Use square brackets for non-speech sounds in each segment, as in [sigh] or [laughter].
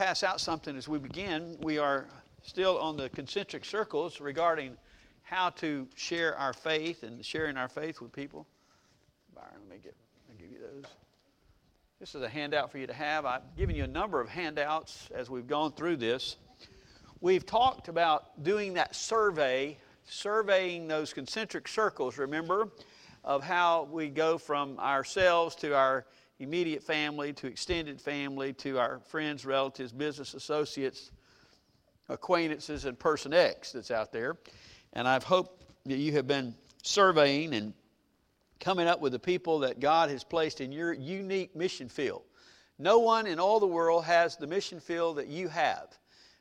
pass out something as we begin. We are still on the concentric circles regarding how to share our faith and sharing our faith with people. Byron, let me get, me give you those. This is a handout for you to have. I've given you a number of handouts as we've gone through this. We've talked about doing that survey, surveying those concentric circles, remember, of how we go from ourselves to our immediate family, to extended family, to our friends, relatives, business associates, acquaintances, and person X that's out there. And I've hoped that you have been surveying and coming up with the people that God has placed in your unique mission field. No one in all the world has the mission field that you have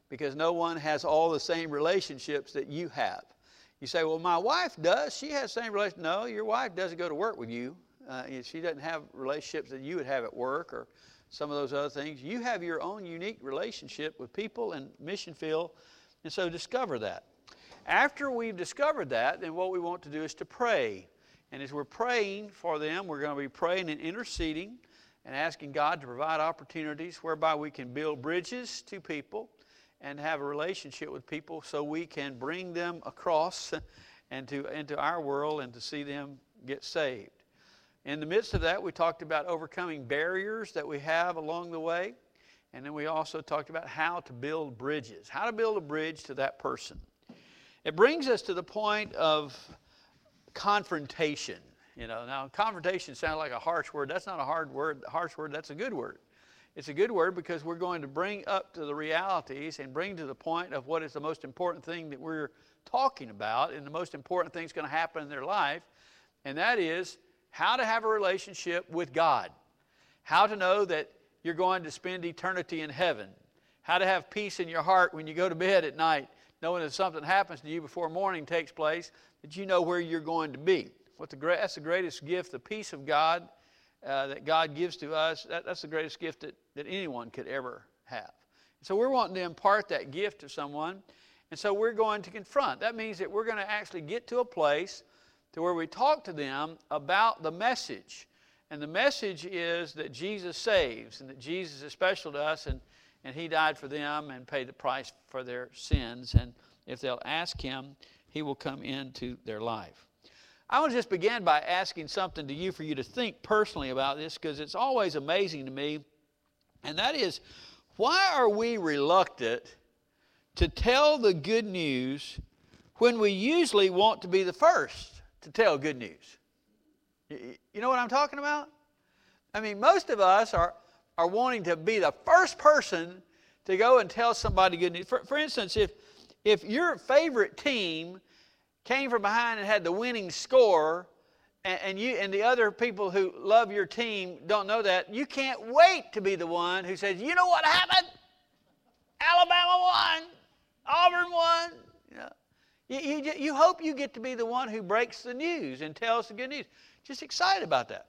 because no one has all the same relationships that you have. You say, well, my wife does. She has the same relationship. No, your wife doesn't go to work with you. Uh, she doesn't have relationships that you would have at work or some of those other things. You have your own unique relationship with people and mission field, and so discover that. After we've discovered that, then what we want to do is to pray. And as we're praying for them, we're going to be praying and interceding and asking God to provide opportunities whereby we can build bridges to people and have a relationship with people so we can bring them across and to, into our world and to see them get saved. In the midst of that, we talked about overcoming barriers that we have along the way. And then we also talked about how to build bridges, how to build a bridge to that person. It brings us to the point of confrontation. You know, now confrontation sounds like a harsh word. That's not a hard word, harsh word, that's a good word. It's a good word because we're going to bring up to the realities and bring to the point of what is the most important thing that we're talking about and the most important thing that's going to happen in their life, and that is how to have a relationship with God, how to know that you're going to spend eternity in heaven, how to have peace in your heart when you go to bed at night, knowing that something happens to you before morning takes place, that you know where you're going to be. What the, that's the greatest gift, the peace of God uh, that God gives to us. That, that's the greatest gift that, that anyone could ever have. So we're wanting to impart that gift to someone, and so we're going to confront. That means that we're going to actually get to a place to where we talk to them about the message. And the message is that Jesus saves and that Jesus is special to us and, and He died for them and paid the price for their sins. And if they'll ask Him, He will come into their life. I want to just begin by asking something to you for you to think personally about this because it's always amazing to me. And that is, why are we reluctant to tell the good news when we usually want to be the first? To tell good news. You know what I'm talking about? I mean, most of us are, are wanting to be the first person to go and tell somebody good news. For, for instance, if, if your favorite team came from behind and had the winning score, and, and, you and the other people who love your team don't know that, you can't wait to be the one who says, "You know what happened? Alabama won, Auburn won, you, you, you hope you get to be the one who breaks the news and tells the good news. Just excited about that.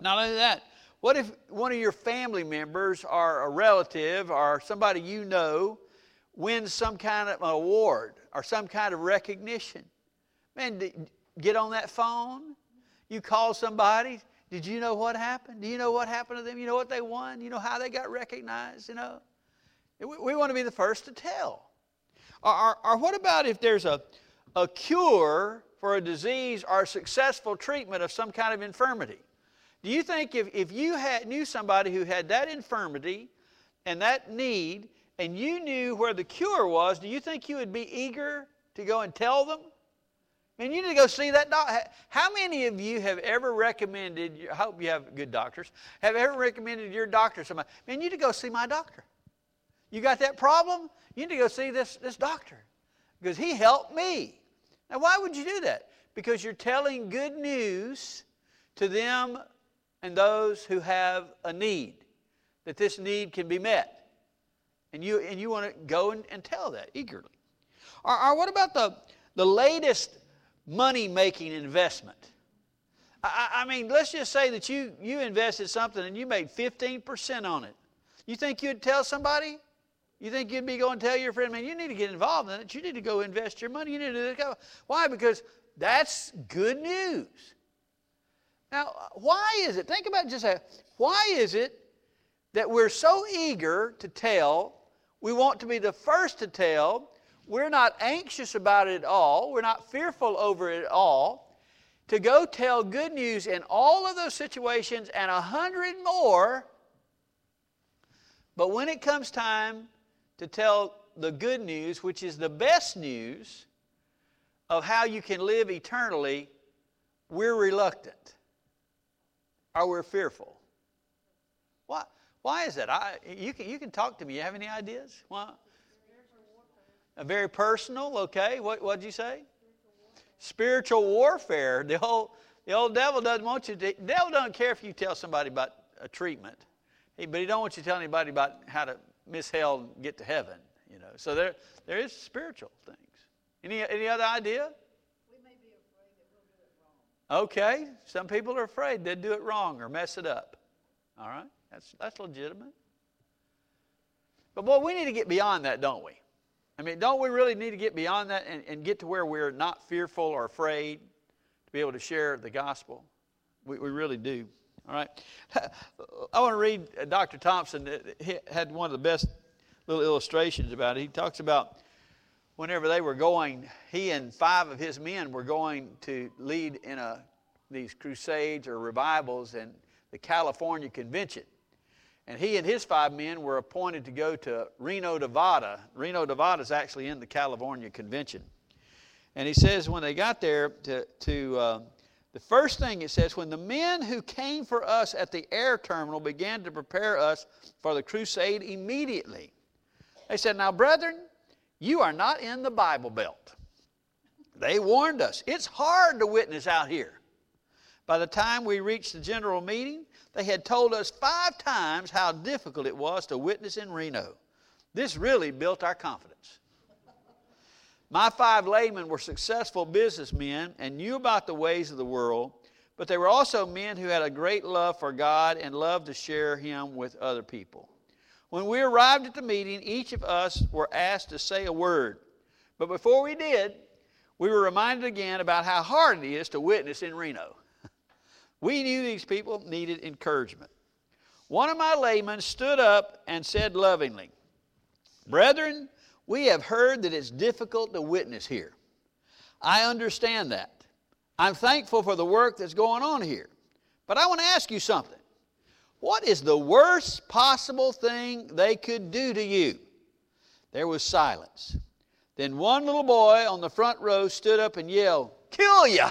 Not only that, what if one of your family members or a relative or somebody you know wins some kind of award or some kind of recognition? Man, get on that phone. You call somebody. Did you know what happened? Do you know what happened to them? You know what they won? You know how they got recognized? You know? We, we want to be the first to tell. Or, or, or what about if there's a, a cure for a disease or a successful treatment of some kind of infirmity? Do you think if, if you had, knew somebody who had that infirmity and that need, and you knew where the cure was, do you think you would be eager to go and tell them? I mean, you need to go see that doctor. How many of you have ever recommended, I hope you have good doctors, have ever recommended your doctor to somebody, man, you need to go see my doctor. You got that problem? You need to go see this, this doctor because he helped me. Now, why would you do that? Because you're telling good news to them and those who have a need, that this need can be met. And you, and you want to go and, and tell that eagerly. Or, or what about the, the latest money making investment? I, I mean, let's just say that you, you invested something and you made 15% on it. You think you'd tell somebody? You think you'd be going to tell your friend, man, you need to get involved in it. You need to go invest your money. You need to go. Why? Because that's good news. Now, why is it? Think about just that. why is it that we're so eager to tell. We want to be the first to tell. We're not anxious about it at all. We're not fearful over it at all. To go tell good news in all of those situations and a hundred more. But when it comes time to tell the good news, which is the best news of how you can live eternally, we're reluctant or we're fearful. Why, why is that? I, you, can, you can talk to me. You have any ideas? Why? A very personal, okay. What did you say? Spiritual warfare. The old, the old devil doesn't want you to, devil doesn't care if you tell somebody about a treatment, but he don't want you to tell anybody about how to miss hell and get to heaven. You know, so there, there is spiritual things. Any, any other idea? Okay, some people are afraid they'd do it wrong or mess it up. All right, that's, that's legitimate. But boy, we need to get beyond that, don't we? I mean, don't we really need to get beyond that and, and get to where we're not fearful or afraid to be able to share the gospel? We, we really do. All right. [laughs] I want to read uh, Dr. Thompson. He had one of the best little illustrations about it. He talks about whenever they were going, he and five of his men were going to lead in a, these crusades or revivals in the California Convention. And he and his five men were appointed to go to Reno, Nevada. Reno, Nevada is actually in the California Convention. And he says when they got there, to, to uh, the first thing it says, when the men who came for us at the air terminal began to prepare us for the crusade immediately, they said, Now, brethren, you are not in the Bible Belt. They warned us. It's hard to witness out here. By the time we reached the general meeting, they had told us five times how difficult it was to witness in Reno. This really built our confidence. My five laymen were successful businessmen and knew about the ways of the world, but they were also men who had a great love for God and loved to share Him with other people. When we arrived at the meeting, each of us were asked to say a word. But before we did, we were reminded again about how hard it is to witness in Reno. [laughs] we knew these people needed encouragement. One of my laymen stood up and said lovingly, Brethren, we have heard that it's difficult to witness here. I understand that. I'm thankful for the work that's going on here. But I want to ask you something. What is the worst possible thing they could do to you? There was silence. Then one little boy on the front row stood up and yelled, Kill ya!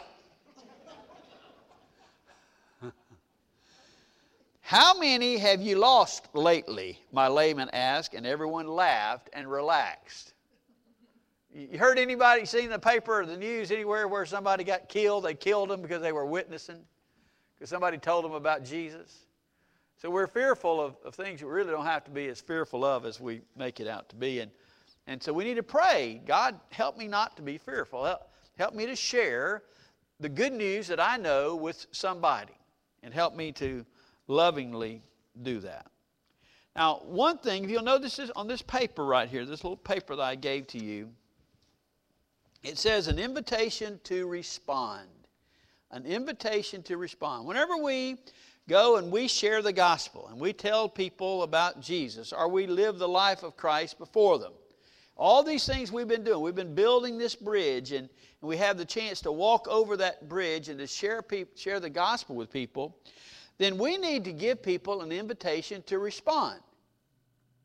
How many have you lost lately? My layman asked, and everyone laughed and relaxed. You heard anybody seen the paper or the news anywhere where somebody got killed? They killed them because they were witnessing, because somebody told them about Jesus. So we're fearful of, of things we really don't have to be as fearful of as we make it out to be. And, and so we need to pray God, help me not to be fearful. Help, help me to share the good news that I know with somebody. And help me to lovingly do that. Now, one thing, if you'll notice this on this paper right here, this little paper that I gave to you, it says an invitation to respond. An invitation to respond. Whenever we go and we share the gospel and we tell people about Jesus or we live the life of Christ before them. All these things we've been doing, we've been building this bridge and, we have the chance to walk over that bridge and to share, peop- share the gospel with people, then we need to give people an invitation to respond.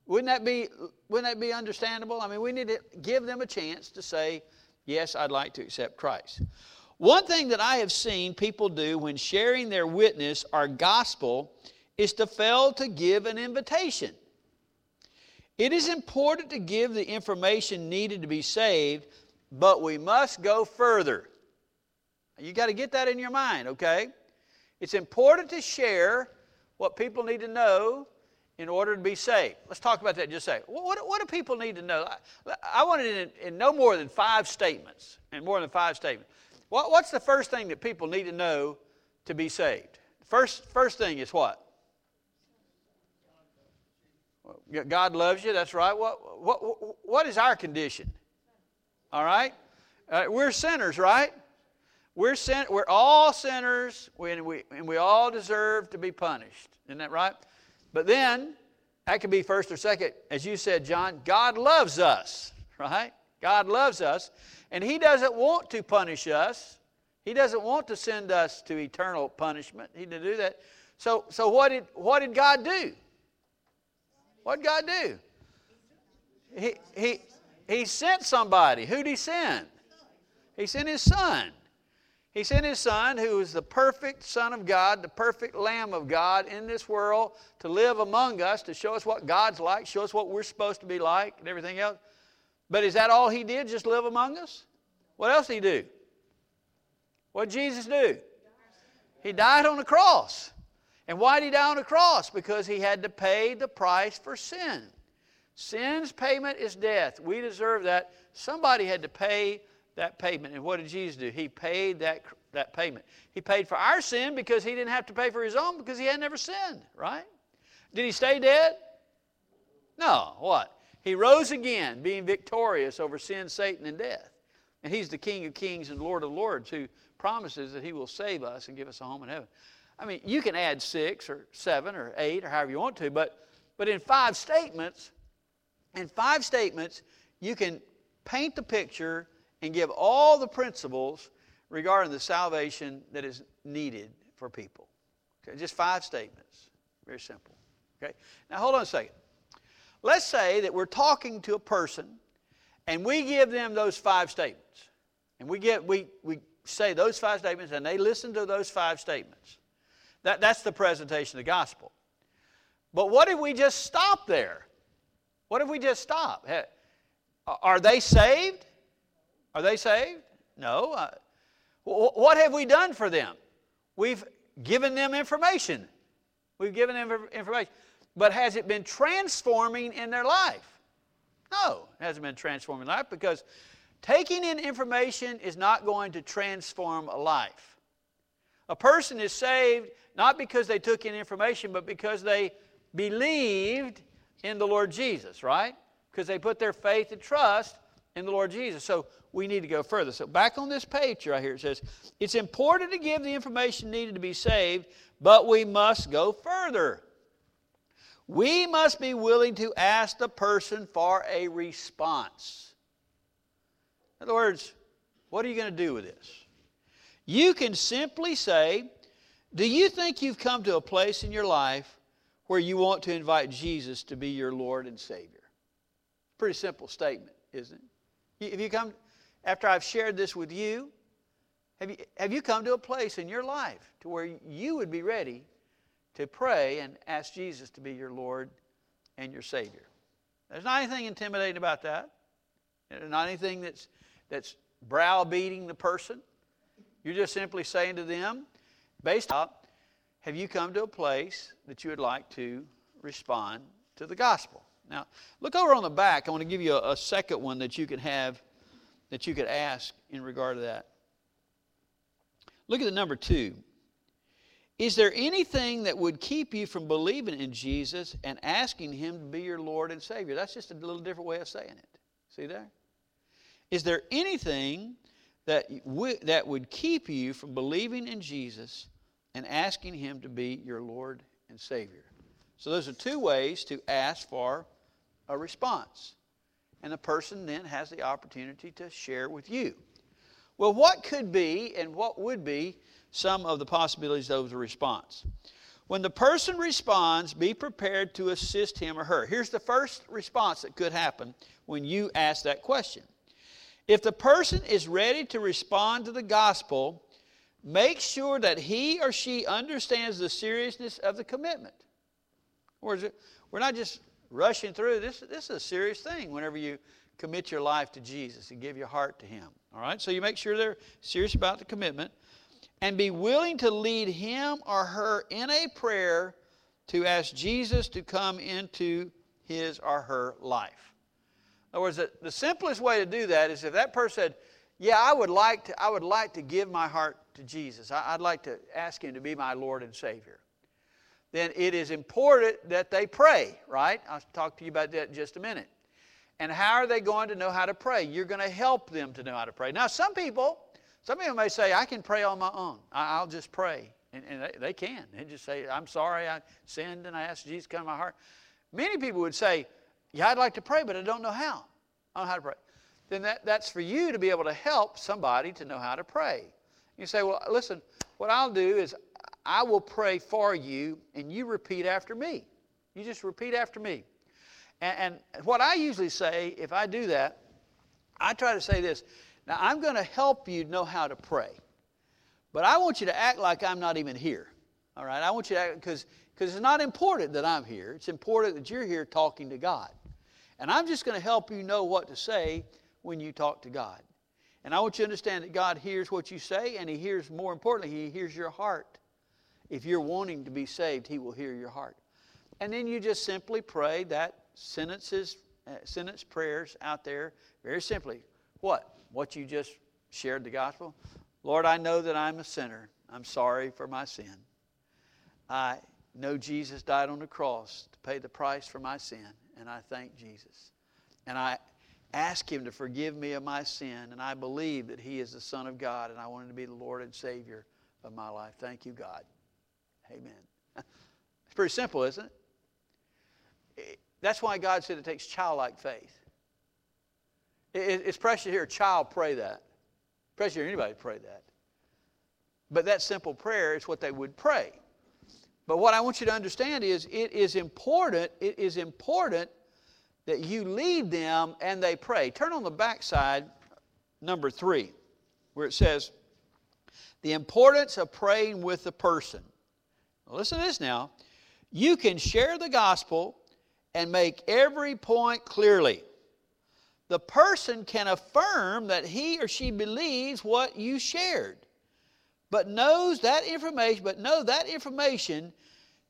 Wouldn't that be, wouldn't that be understandable? I mean, we need to give them a chance to say, Yes, I'd like to accept Christ. One thing that I have seen people do when sharing their witness or gospel is to fail to give an invitation. It is important to give the information needed to be saved, but we must go further. You got to get that in your mind, okay? It's important to share what people need to know in order to be saved. Let's talk about that just a second. What, what do people need to know? I, I want it in, in no more than five statements, and more than five statements. What, what's the first thing that people need to know to be saved? First, first thing is what? God loves you, that's right. What, what, what is our condition? All right? Uh, we're sinners, right? We're, sin- we're all sinners and we, and we all deserve to be punished. Isn't that right? But then That could be first or second. As you said, John, God loves us, right? God loves us, and He doesn't want to punish us. He doesn't want to send us to eternal punishment. He didn't do that. So, so what, did, what did God do? What did God do? He, he, he sent somebody. Who did He send? He sent His Son. He sent His Son, who is the perfect Son of God, the perfect Lamb of God in this world, to live among us, to show us what God's like, show us what we're supposed to be like, and everything else. But is that all He did, just live among us? What else did He do? What did Jesus do? He died on the cross. And why did He die on the cross? Because He had to pay the price for sin. Sin's payment is death. We deserve that. Somebody had to pay that payment. And what did Jesus do? He paid that, that payment. He paid for our sin because he didn't have to pay for his own because he had never sinned, right? Did he stay dead? No. What? He rose again, being victorious over sin, Satan, and death. And he's the King of kings and Lord of lords who promises that he will save us and give us a home in heaven. I mean, you can add six or seven or eight or however you want to, but, but in five statements, in five statements, you can paint the picture and give all the principles regarding the salvation that is needed for people. Okay, just five statements. Very simple. Okay? Now hold on a second. Let's say that we're talking to a person and we give them those five statements. And we get we we say those five statements and they listen to those five statements. That, that's the presentation of the gospel. But what if we just stop there? What if we just stop? Are they saved? Are they saved? No. Uh, what have we done for them? We've given them information. We've given them information. But has it been transforming in their life? No, it hasn't been transforming life because taking in information is not going to transform a life. A person is saved not because they took in information, but because they believed in the Lord Jesus, right? Because they put their faith and trust in the Lord Jesus. So we need to go further. So back on this page right here, it says, it's important to give the information needed to be saved, but we must go further. We must be willing to ask the person for a response. In other words, what are you going to do with this? You can simply say, Do you think you've come to a place in your life where you want to invite Jesus to be your Lord and Savior? Pretty simple statement, isn't it? Have you come, after I've shared this with you, have you, have you come to a place in your life to where you would be ready to pray and ask Jesus to be your Lord and your Savior? There's not anything intimidating about that. There's not anything that's, that's browbeating the person. You're just simply saying to them, based on, have you come to a place that you would like to respond to the gospel? Now, look over on the back. I want to give you a, a second one that you can have that you could ask in regard to that. Look at the number two. Is there anything that would keep you from believing in Jesus and asking Him to be your Lord and Savior? That's just a little different way of saying it. See there? Is there anything that, w- that would keep you from believing in Jesus and asking Him to be your Lord and Savior? So, those are two ways to ask for a response and the person then has the opportunity to share with you. Well, what could be and what would be some of the possibilities of a response? When the person responds, be prepared to assist him or her. Here's the first response that could happen when you ask that question. If the person is ready to respond to the gospel, make sure that he or she understands the seriousness of the commitment. Or we're not just rushing through. This, this is a serious thing whenever you commit your life to Jesus and give your heart to Him. All right? So you make sure they're serious about the commitment and be willing to lead him or her in a prayer to ask Jesus to come into his or her life. In other words, the, the simplest way to do that is if that person said, yeah, I would like to, I would like to give my heart to Jesus. I, I'd like to ask him to be my Lord and Savior then it is important that they pray, right? I'll talk to you about that in just a minute. And how are they going to know how to pray? You're going to help them to know how to pray. Now, some people, some people may say, I can pray on my own. I'll just pray. And, and they, they, can. They just say, I'm sorry I sinned and I asked Jesus to come in my heart. Many people would say, Yeah, I'd like to pray, but I don't know how. I don't know how to pray. Then that, that's for you to be able to help somebody to know how to pray. You say, Well, listen, what I'll do is I will pray for you, and you repeat after me. You just repeat after me. And, and what I usually say, if I do that, I try to say this Now, I'm going to help you know how to pray, but I want you to act like I'm not even here. All right? I want you to act because it's not important that I'm here, it's important that you're here talking to God. And I'm just going to help you know what to say when you talk to God. And I want you to understand that God hears what you say, and He hears, more importantly, He hears your heart. If you're wanting to be saved, He will hear your heart. And then you just simply pray that sentences, uh, sentence prayers out there very simply. What? What you just shared the gospel? Lord, I know that I'm a sinner. I'm sorry for my sin. I know Jesus died on the cross to pay the price for my sin, and I thank Jesus. And I ask Him to forgive me of my sin, and I believe that He is the Son of God, and I want Him to be the Lord and Savior of my life. Thank you, God. Amen. [laughs] It's pretty simple, isn't it? That's why God said it takes childlike faith. It's precious to hear a child pray that. Precious to hear anybody pray that. But that simple prayer is what they would pray. But what I want you to understand is it is important, it is important that you lead them and they pray. Turn on the backside, number three, where it says, the importance of praying with the person. Listen to this now. You can share the gospel and make every point clearly. The person can affirm that he or she believes what you shared, but knows that information, but know that information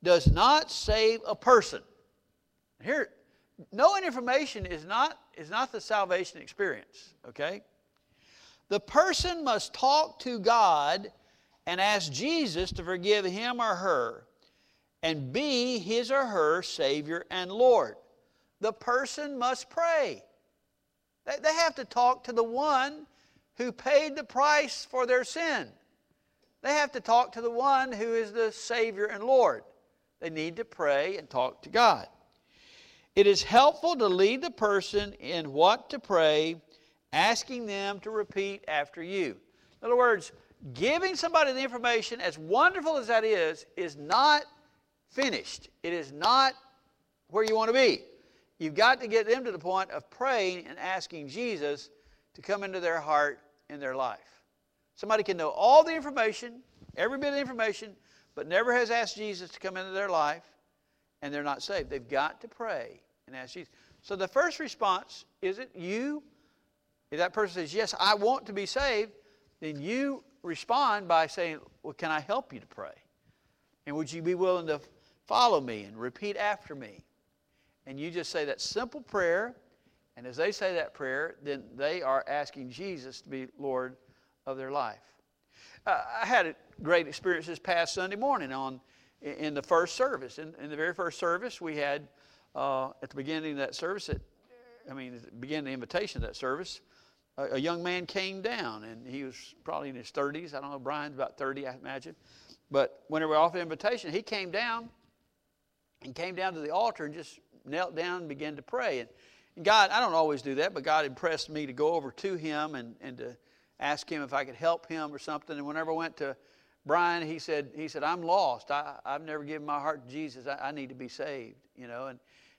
does not save a person. Here, knowing information is not, is not the salvation experience, okay? The person must talk to God and ask Jesus to forgive him or her and be his or her Savior and Lord. The person must pray. They have to talk to the one who paid the price for their sin. They have to talk to the one who is the Savior and Lord. They need to pray and talk to God. It is helpful to lead the person in what to pray, asking them to repeat after you. In other words, giving somebody the information, as wonderful as that is, is not finished. It is not where you want to be. You've got to get them to the point of praying and asking Jesus to come into their heart and their life. Somebody can know all the information, every bit of information, but never has asked Jesus to come into their life, and they're not saved. They've got to pray and ask Jesus. So the first response is it you? If that person says, Yes, I want to be saved, then you respond by saying, Well, can I help you to pray? And would you be willing to follow me and repeat after me. And you just say that simple prayer, and as they say that prayer, then they are asking Jesus to be Lord of their life. Uh, I had a great experience this past Sunday morning on in the first service. In, in the very first service, we had uh, at the beginning of that service, at, I mean, at the beginning of the invitation of that service, a, a, young man came down, and he was probably in his 30s. I don't know, Brian's about 30, I imagine. But when we were off the invitation, he came down and came down to the altar and just knelt down and began to pray. And, and God, I don't always do that, but God impressed me to go over to him and, and to ask him if I could help him or something. And whenever I went to Brian, he said, he said, I'm lost. I, I've never given my heart to Jesus. I, I need to be saved, you know. And,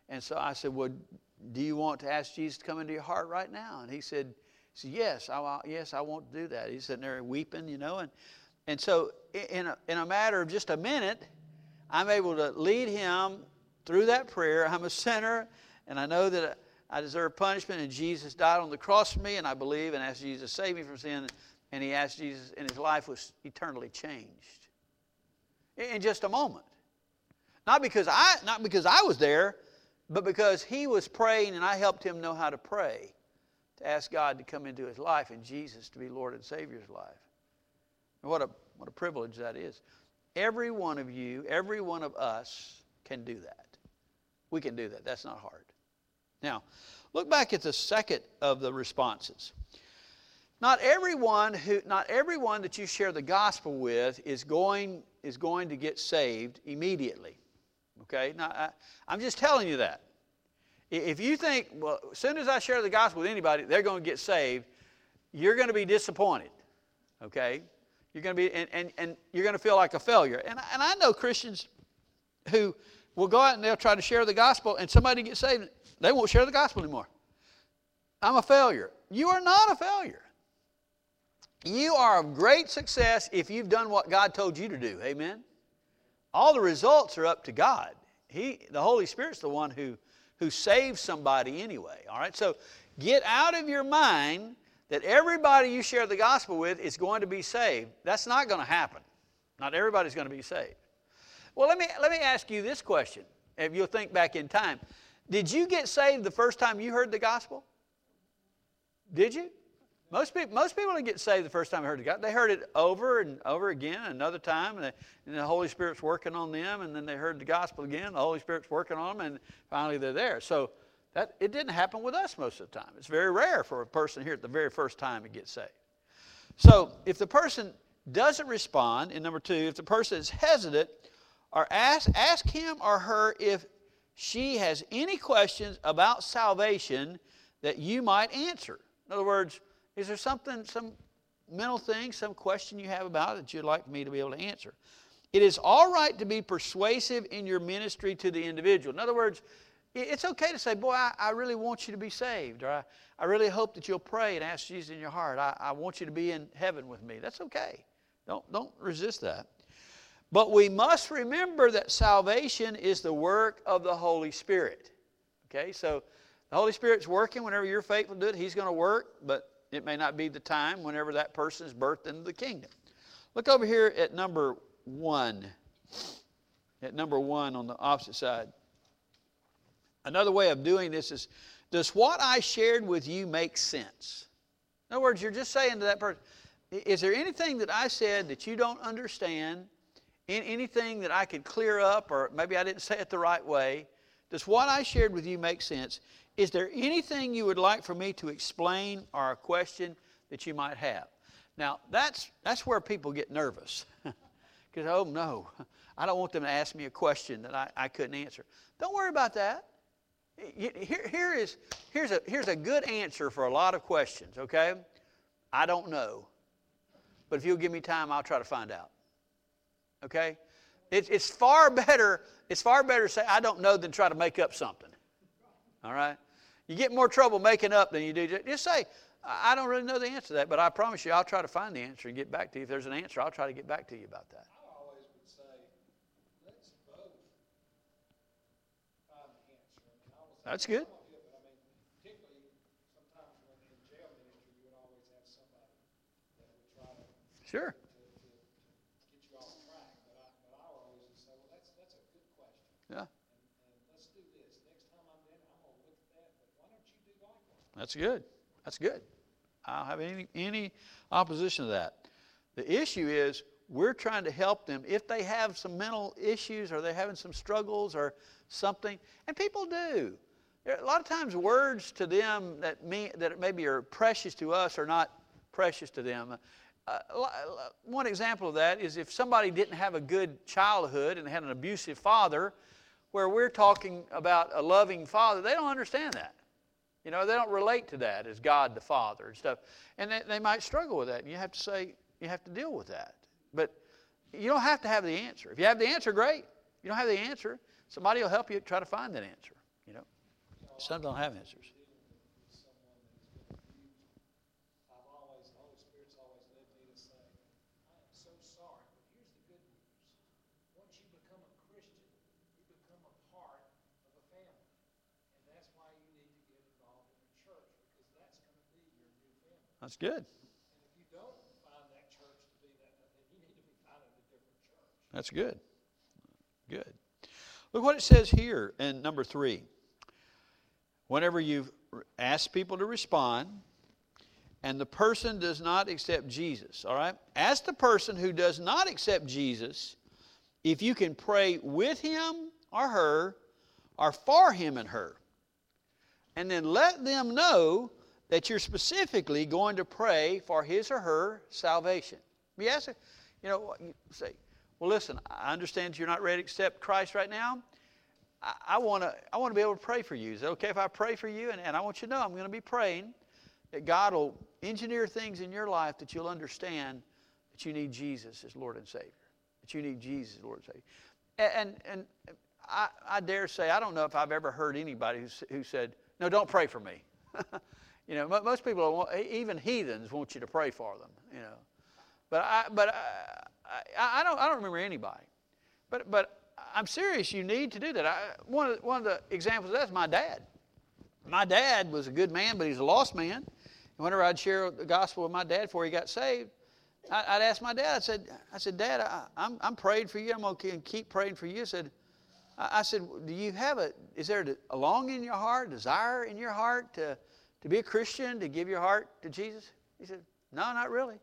and so I said, well, do you want to ask Jesus to come into your heart right now? And he said, he said yes, I, yes, I want to do that. He's sitting there weeping, you know. And, and so in a, in a matter of just a minute, I'm able to lead him through that prayer. I'm a sinner, and I know that I deserve punishment, and Jesus died on the cross for me, and I believe and ask Jesus to save me from sin. And he asked Jesus, and his life was eternally changed in just a moment. Not because I, not because I was there, but because he was praying, and I helped him know how to pray, to ask God to come into his life and Jesus to be Lord and Savior's life. And what a what a privilege that is. Every one of you, every one of us can do that. We can do that. That's not hard. Now, look back at the second of the responses. Not everyone who not everyone that you share the gospel with is going is going to get saved immediately. Okay? Now, I, I'm just telling you that. If you think, well, as soon as I share the gospel with anybody, they're going to get saved, you're going to be disappointed. Okay? You're going to be, and, and, and you're going to feel like a failure. And, and I know Christians who will go out and they'll try to share the gospel, and somebody gets saved, they won't share the gospel anymore. I'm a failure. You are not a failure. You are of great success if you've done what God told you to do. Amen? All the results are up to God. He, the Holy Spirit's the one who, who saves somebody anyway. All right? So get out of your mind that everybody you share the gospel with is going to be saved. That's not going to happen. Not everybody's going to be saved. Well, let me, let me ask you this question, if you'll think back in time. Did you get saved the first time you heard the gospel? Did you? Most people, most people didn't get saved the first time they heard the gospel. They heard it over and over again, another time, and, they, and, the Holy Spirit's working on them, and then they heard the gospel again. The Holy Spirit's working on them, and finally they're there. So that it didn't happen with us most of the time. It's very rare for a person here at the very first time to get saved. So if the person doesn't respond, and number two, if the person is hesitant, or ask, ask him or her if she has any questions about salvation that you might answer. In other words, is there something, some mental thing, some question you have about it that you'd like me to be able to answer? It is all right to be persuasive in your ministry to the individual. In other words, it's okay to say, Boy, I, I really want you to be saved, or I, I really hope that you'll pray and ask Jesus in your heart. I, I want you to be in heaven with me. That's okay. Don't, don't resist that. But we must remember that salvation is the work of the Holy Spirit. Okay, so the Holy Spirit's working whenever you're faithful to it. He's going to work, but it may not be the time whenever that person is birthed into the kingdom. Look over here at number one. At number one on the opposite side. Another way of doing this is Does what I shared with you make sense? In other words, you're just saying to that person, Is there anything that I said that you don't understand? anything that I could clear up, or maybe I didn't say it the right way? Does what I shared with you make sense? Is there anything you would like for me to explain or a question that you might have? Now, that's, that's where people get nervous. [laughs] Because, oh no, [laughs] I don't want them to ask me a question that I, I couldn't answer. Don't worry about that. Here, here is, here's, a, here's a good answer for a lot of questions, okay? I don't know. But if you'll give me time, I'll try to find out. Okay? It, it's far better, it's far better to say, I don't know, than try to make up something. All right? You get more trouble making up than you do. Just say, I don't really know the answer to that, but I promise you I'll try to find the answer and get back to you. If there's an answer, I'll try to get back to you about that. That's good. Sure. That's good. That's good. I don't have any, any opposition to that. The issue is we're trying to help them if they have some mental issues or they're having some struggles or something, and people do. There, a lot of times words to them that, mean, that maybe are precious to us are not precious to them. Uh, one example of that is if somebody didn't have a good childhood and had an abusive father, where we're talking about a loving father, they don't understand that. You know, they don't relate to that as God the Father and stuff. And they, they might struggle with that. And you have to say, you have to deal with that. But you don't have to have the answer. If you have the answer, great. If you don't have the answer, somebody will help you try to find that answer. You know, some don't have answers. That's good. That's good. Good. Look what it says here in number three. Whenever you ask people to respond and the person does not accept Jesus, all right? Ask the person who does not accept Jesus if you can pray with him or her or for him and her. And then let them know that you're specifically going to pray for his or her salvation. Yes, you know, you say, well, listen, I understand you're not ready to accept Christ right now. I, I want to I wanna be able to pray for you. Is it okay if I pray for you? And, and I want you to know I'm going to be praying that God will engineer things in your life that you'll understand that you need Jesus as Lord and Savior. That you need Jesus as Lord and Savior. And, and, and I, I, dare say, I don't know if I've ever heard anybody who, who said, No, don't pray for me. [laughs] you know, most people, even heathens, want you to pray for them, you know. But I, but I, I, don't, I don't remember anybody. But, but I'm serious, you need to do that. I, one, of, one of the examples of that is my dad. My dad was a good man, but he's a lost man. And whenever I'd share the gospel with my dad before he got saved, I, would ask my dad, I said, I said, Dad, I, am I'm, I'm praying for you. I'm going to keep praying for you. I said, I, I said, do you have a, is there a longing in your heart, desire in your heart to, to be a Christian, to give your heart to Jesus? He said, no, not really.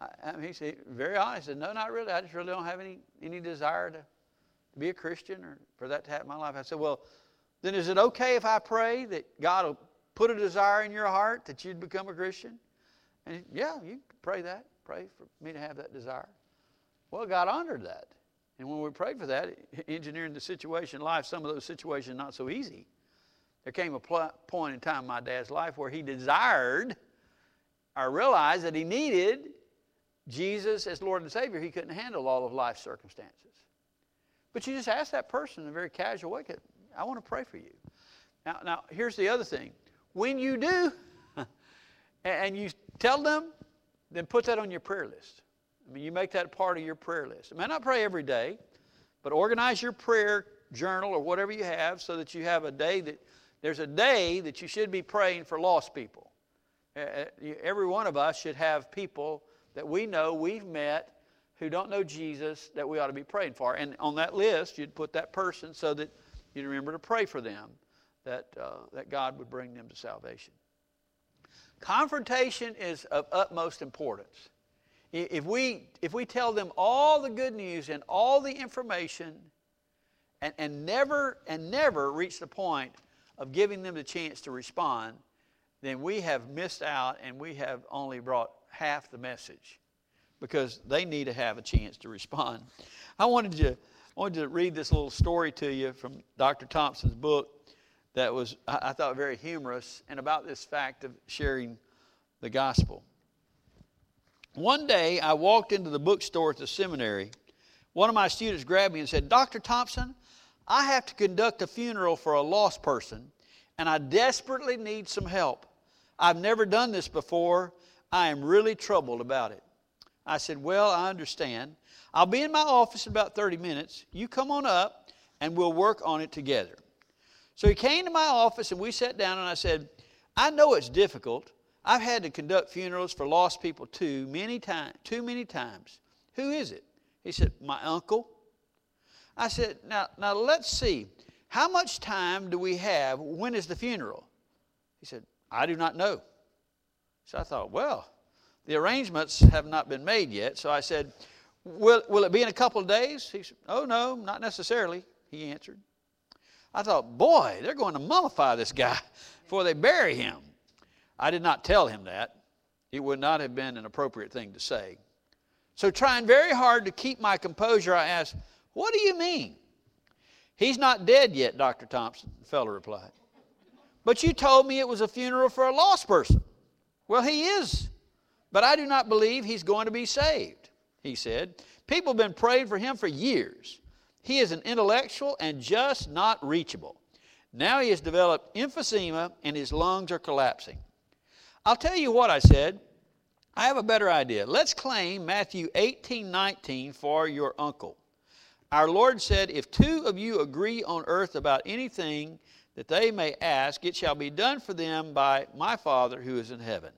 I, I mean, he said, very honest, he said, no, not really. I just really don't have any, any desire to, to be a Christian or for that to happen in my life. I said, well, then is it okay if I pray that God will put a desire in your heart that you'd become a Christian? And he, yeah, you pray that. Pray for me to have that desire. Well, God honored that. And when we prayed for that, engineering the situation in life, some of those situations not so easy. There came a pl- point in time in my dad's life where he desired or realized that he needed Jesus as Lord and Savior. He couldn't handle all of life's circumstances. But you just ask that person in a very casual way, I want to pray for you. Now, now here's the other thing. When you do, [laughs] and you tell them, then put that on your prayer list. I mean, you make that part of your prayer list. I may not pray every day, but organize your prayer journal or whatever you have so that you have a day that there's a day that you should be praying for lost people. Every one of us should have people that we know we've met who don't know Jesus that we ought to be praying for. And on that list, you'd put that person so that you'd remember to pray for them, that, uh, that God would bring them to salvation. Confrontation is of utmost importance. If we, if we tell them all the good news and all the information and, and, never, and never reach the point of giving them the chance to respond, then we have missed out and we have only brought half the message because they need to have a chance to respond. I wanted to, I wanted to read this little story to you from Dr. Thompson's book that was, I thought, very humorous and about this fact of sharing the gospel. One day, I walked into the bookstore at the seminary. One of my students grabbed me and said, Dr. Thompson, I have to conduct a funeral for a lost person, and I desperately need some help. I've never done this before. I am really troubled about it. I said, Well, I understand. I'll be in my office in about 30 minutes. You come on up, and we'll work on it together. So he came to my office, and we sat down, and I said, I know it's difficult. I've had to conduct funerals for lost people too many times, too many times. Who is it? He said, My uncle. I said, Now, now let's see. How much time do we have? When is the funeral? He said, I do not know. So I thought, well, the arrangements have not been made yet. So I said, Will, will it be in a couple of days? He said, Oh, no, not necessarily, he answered. I thought, boy, they're going to mummify this guy [laughs] before they bury him. I did not tell him that. It would not have been an appropriate thing to say. So, trying very hard to keep my composure, I asked, What do you mean? He's not dead yet, Dr. Thompson, the fellow replied. But you told me it was a funeral for a lost person. Well, he is. But I do not believe he's going to be saved, he said. People have been praying for him for years. He is an intellectual and just not reachable. Now he has developed emphysema and his lungs are collapsing. I'll tell you what I said. I have a better idea. Let's claim Matthew 18 19 for your uncle. Our Lord said, If two of you agree on earth about anything that they may ask, it shall be done for them by my Father who is in heaven.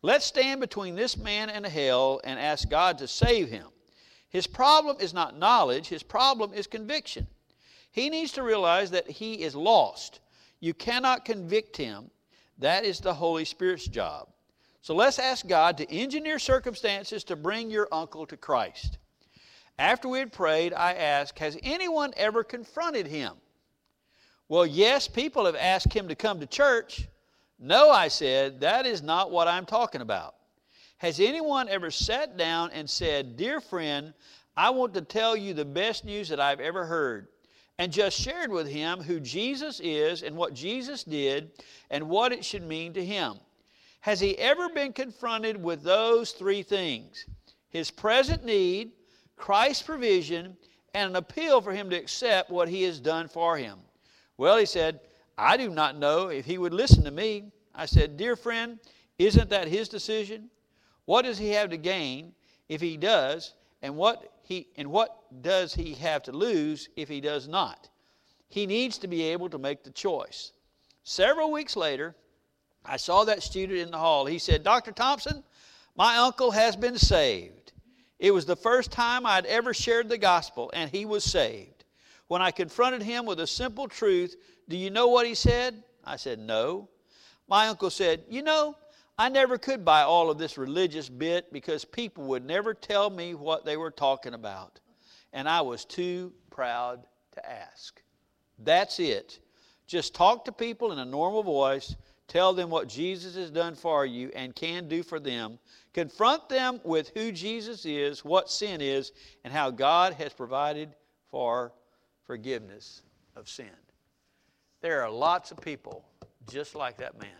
Let's stand between this man and hell and ask God to save him. His problem is not knowledge, his problem is conviction. He needs to realize that he is lost. You cannot convict him. That is the Holy Spirit's job. So let's ask God to engineer circumstances to bring your uncle to Christ. After we had prayed, I asked, Has anyone ever confronted him? Well, yes, people have asked him to come to church. No, I said, that is not what I'm talking about. Has anyone ever sat down and said, Dear friend, I want to tell you the best news that I've ever heard? and just shared with him who Jesus is and what Jesus did and what it should mean to him. Has he ever been confronted with those three things? His present need, Christ's provision, and an appeal for him to accept what he has done for him. Well, he said, I do not know if he would listen to me. I said, Dear friend, isn't that his decision? What does he have to gain if he does? And what, he, and what does he have to lose if he does not? He needs to be able to make the choice. Several weeks later, I saw that student in the hall. He said, Dr. Thompson, my uncle has been saved. It was the first time I'd ever shared the gospel, and he was saved. When I confronted him with a simple truth, do you know what he said? I said, No. My uncle said, You know, I never could buy all of this religious bit because people would never tell me what they were talking about. And I was too proud to ask. That's it. Just talk to people in a normal voice, tell them what Jesus has done for you and can do for them. Confront them with who Jesus is, what sin is, and how God has provided for forgiveness of sin. There are lots of people just like that man.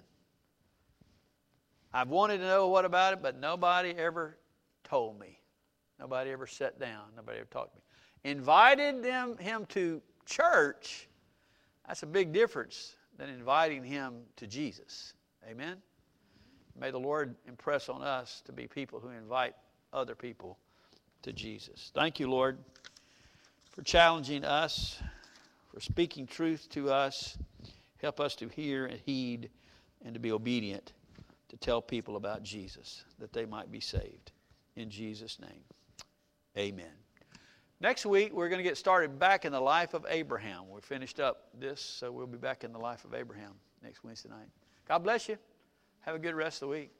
I've wanted to know what about it, but nobody ever told me. Nobody ever sat down. Nobody ever talked to me. Invited them, him to church, that's a big difference than inviting him to Jesus. Amen? May the Lord impress on us to be people who invite other people to Jesus. Thank you, Lord, for challenging us, for speaking truth to us. Help us to hear and heed and to be obedient to tell people about Jesus that they might be saved. In Jesus' name, amen. Next week, we're going to get started back in the life of Abraham. We finished up this, so we'll be back in the life of Abraham next Wednesday night. God bless you. Have a good rest of the week.